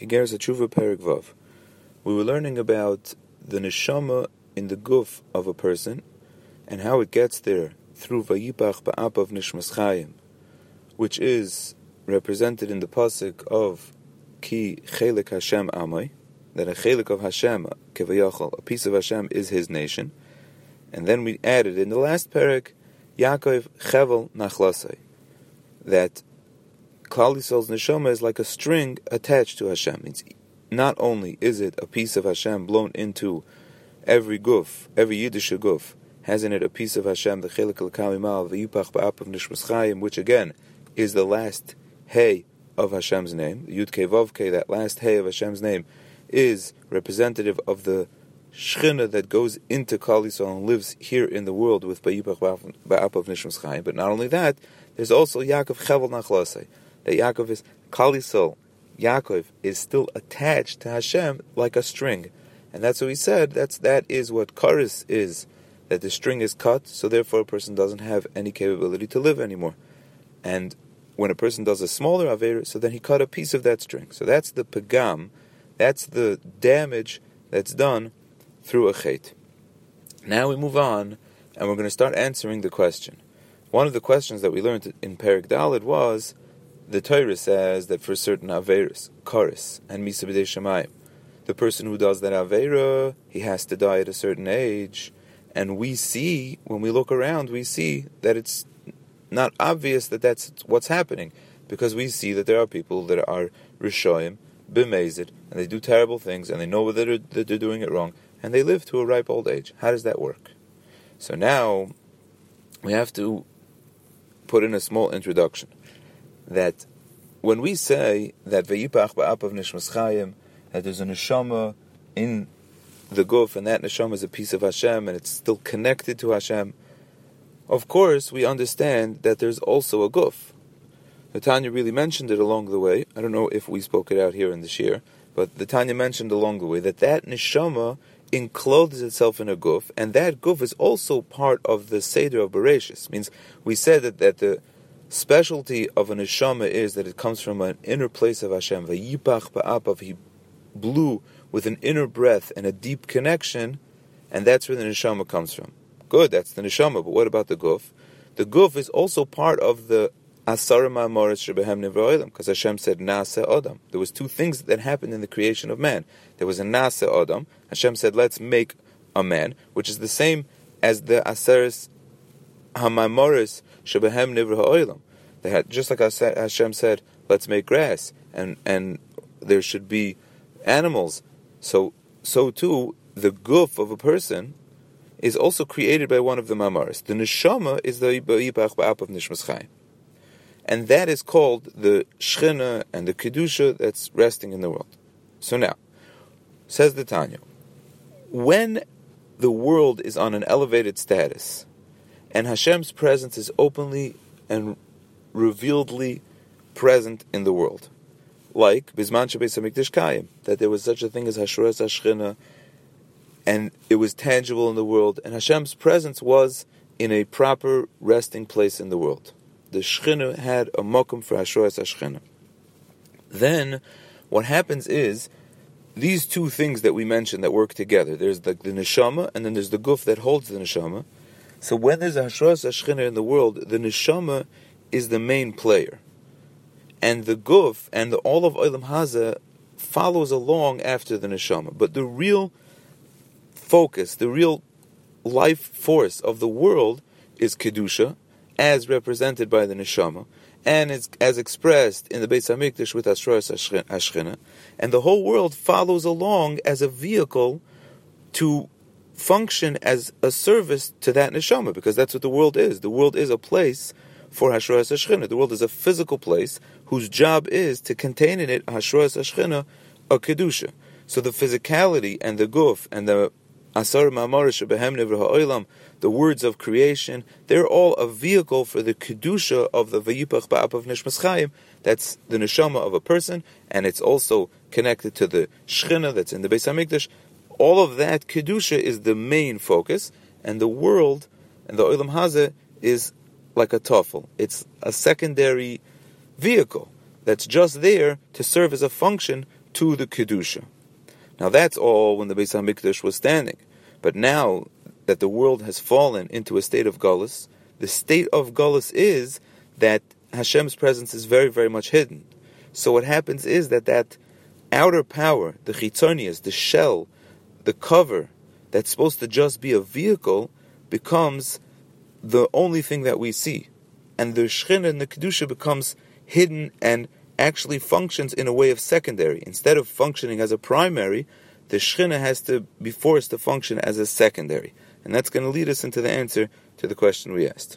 Igeres Atshuva Perik. We were learning about the neshama in the guf of a person and how it gets there through Vayipach Ba'apav Nishmas Chayim, which is represented in the pasuk of Ki Chelik Hashem Amai, that a Chelik of Hashem, Kevayachal, a piece of Hashem is his nation. And then we added in the last parak, Yaakov Chevel Nachlasai, that Klal Yisrael's neshama is like a string attached to Hashem. It's not only is it a piece of Hashem blown into every guf, every Yiddish guf, has in it a piece of Hashem, the Chelik Eloka Mima'al, the Yipach Ba'apav Nishmas which again is the last Hey of Hashem's name, the Yud Ke Vav Ke, that last Hey of Hashem's name, is representative of the Shechina that goes into Klal Yisrael and lives here in the world with Ba'yipach Ba'apav Nishmas But not only that, there's also Yaakov Chevel Nachlasei, that Yaakov is Kalisol, Yaakov is still attached to Hashem like a string. And that's what he said, that's, that is what Karis is, that the string is cut, so therefore a person doesn't have any capability to live anymore. And when a person does a smaller Aver, so then he cut a piece of that string. So that's the Pagam, that's the damage that's done through a Chet. Now we move on, and we're going to start answering the question. One of the questions that we learned in Perik Dalid was, the Torah says that for certain Averis, Karis, and Misa the person who does that Avera, he has to die at a certain age. And we see, when we look around, we see that it's not obvious that that's what's happening. Because we see that there are people that are Rishoyim, Bemazed, and they do terrible things, and they know that they're, that they're doing it wrong, and they live to a ripe old age. How does that work? So now, we have to put in a small introduction that when we say that Vayipach Ba'apav Nishmas Chayim, that there's a neshama in the guf, and that neshama is a piece of Hashem, and it's still connected to Hashem, of course we understand that there's also a guf. The Tanya really mentioned it along the way. I don't know if we spoke it out here in this year, but the Tanya mentioned along the way that that neshama encloses itself in a guf, and that guf is also part of the Seder of Bereshis. Means we said that, that the specialty of a neshama is that it comes from an inner place of Hashem. Vayipach ba'apav, he blew with an inner breath and a deep connection, and that's where the neshama comes from. Good, that's the neshama, but what about the guf? The guf is also part of the Asara Ma'amoris Shebehem Nivra Ha'olam, because Hashem said Nase Adam. There was two things that happened in the creation of man. There was a Nase Adam. Hashem said, let's make a man, which is the same as the Asaris Hamamoris Shebehem Nivra Ha'olam. They had just like Hashem said, let's make grass, and and there should be animals. So so too the guf of a person is also created by one of the mamaris. The neshama is the ibach ba'apav nishmas chayim. And that is called the shchina and the kedusha that's resting in the world. So now, says the Tanya, when the world is on an elevated status, and Hashem's presence is openly and revealedly present in the world. Like Bisman Kayim, that there was such a thing as Hashras Hashchina, and it was tangible in the world, and Hashem's presence was in a proper resting place in the world. The Shechina had a mokum for Hashras Hashchina. Then, what happens is, these two things that we mentioned that work together, there's the, the neshama, and then there's the guf that holds the neshama. So when there's a Hashras Hashchina in the world, the neshama is the main player. And the guf and the all of Olam Haza follows along after the neshama. But the real focus, the real life force of the world is Kedusha, as represented by the neshama, and it's as expressed in the Beis Hamikdash with Ashras Ashchina, and the whole world follows along as a vehicle to function as a service to that neshama, because that's what the world is. The world is a place for Hashras Hashchina. The world is a physical place whose job is to contain in it Hashras Hashchina, a Kedusha. So the physicality and the guf and the Asar Ma'amarish Ha'olam, the words of creation, they're all a vehicle for the Kedusha of the Vayipach Ba'apav Nishmas Chaim. That's the neshama of a person, and it's also connected to the Shechina that's in the Beis Hamikdash. All of that Kedusha is the main focus, and the world and the Olam Hazeh is like a toffel. It's a secondary vehicle that's just there to serve as a function to the Kedusha. Now that's all when the Beis HaMikdash was standing. But now that the world has fallen into a state of Gullus, the state of Gullus is that Hashem's presence is very, very much hidden. So what happens is that that outer power, the chitzonius, the shell, the cover, that's supposed to just be a vehicle, becomes the only thing that we see. And the Shekhinah and the Kedusha becomes hidden and actually functions in a way of secondary. Instead of functioning as a primary, the Shekhinah has to be forced to function as a secondary. And that's going to lead us into the answer to the question we asked.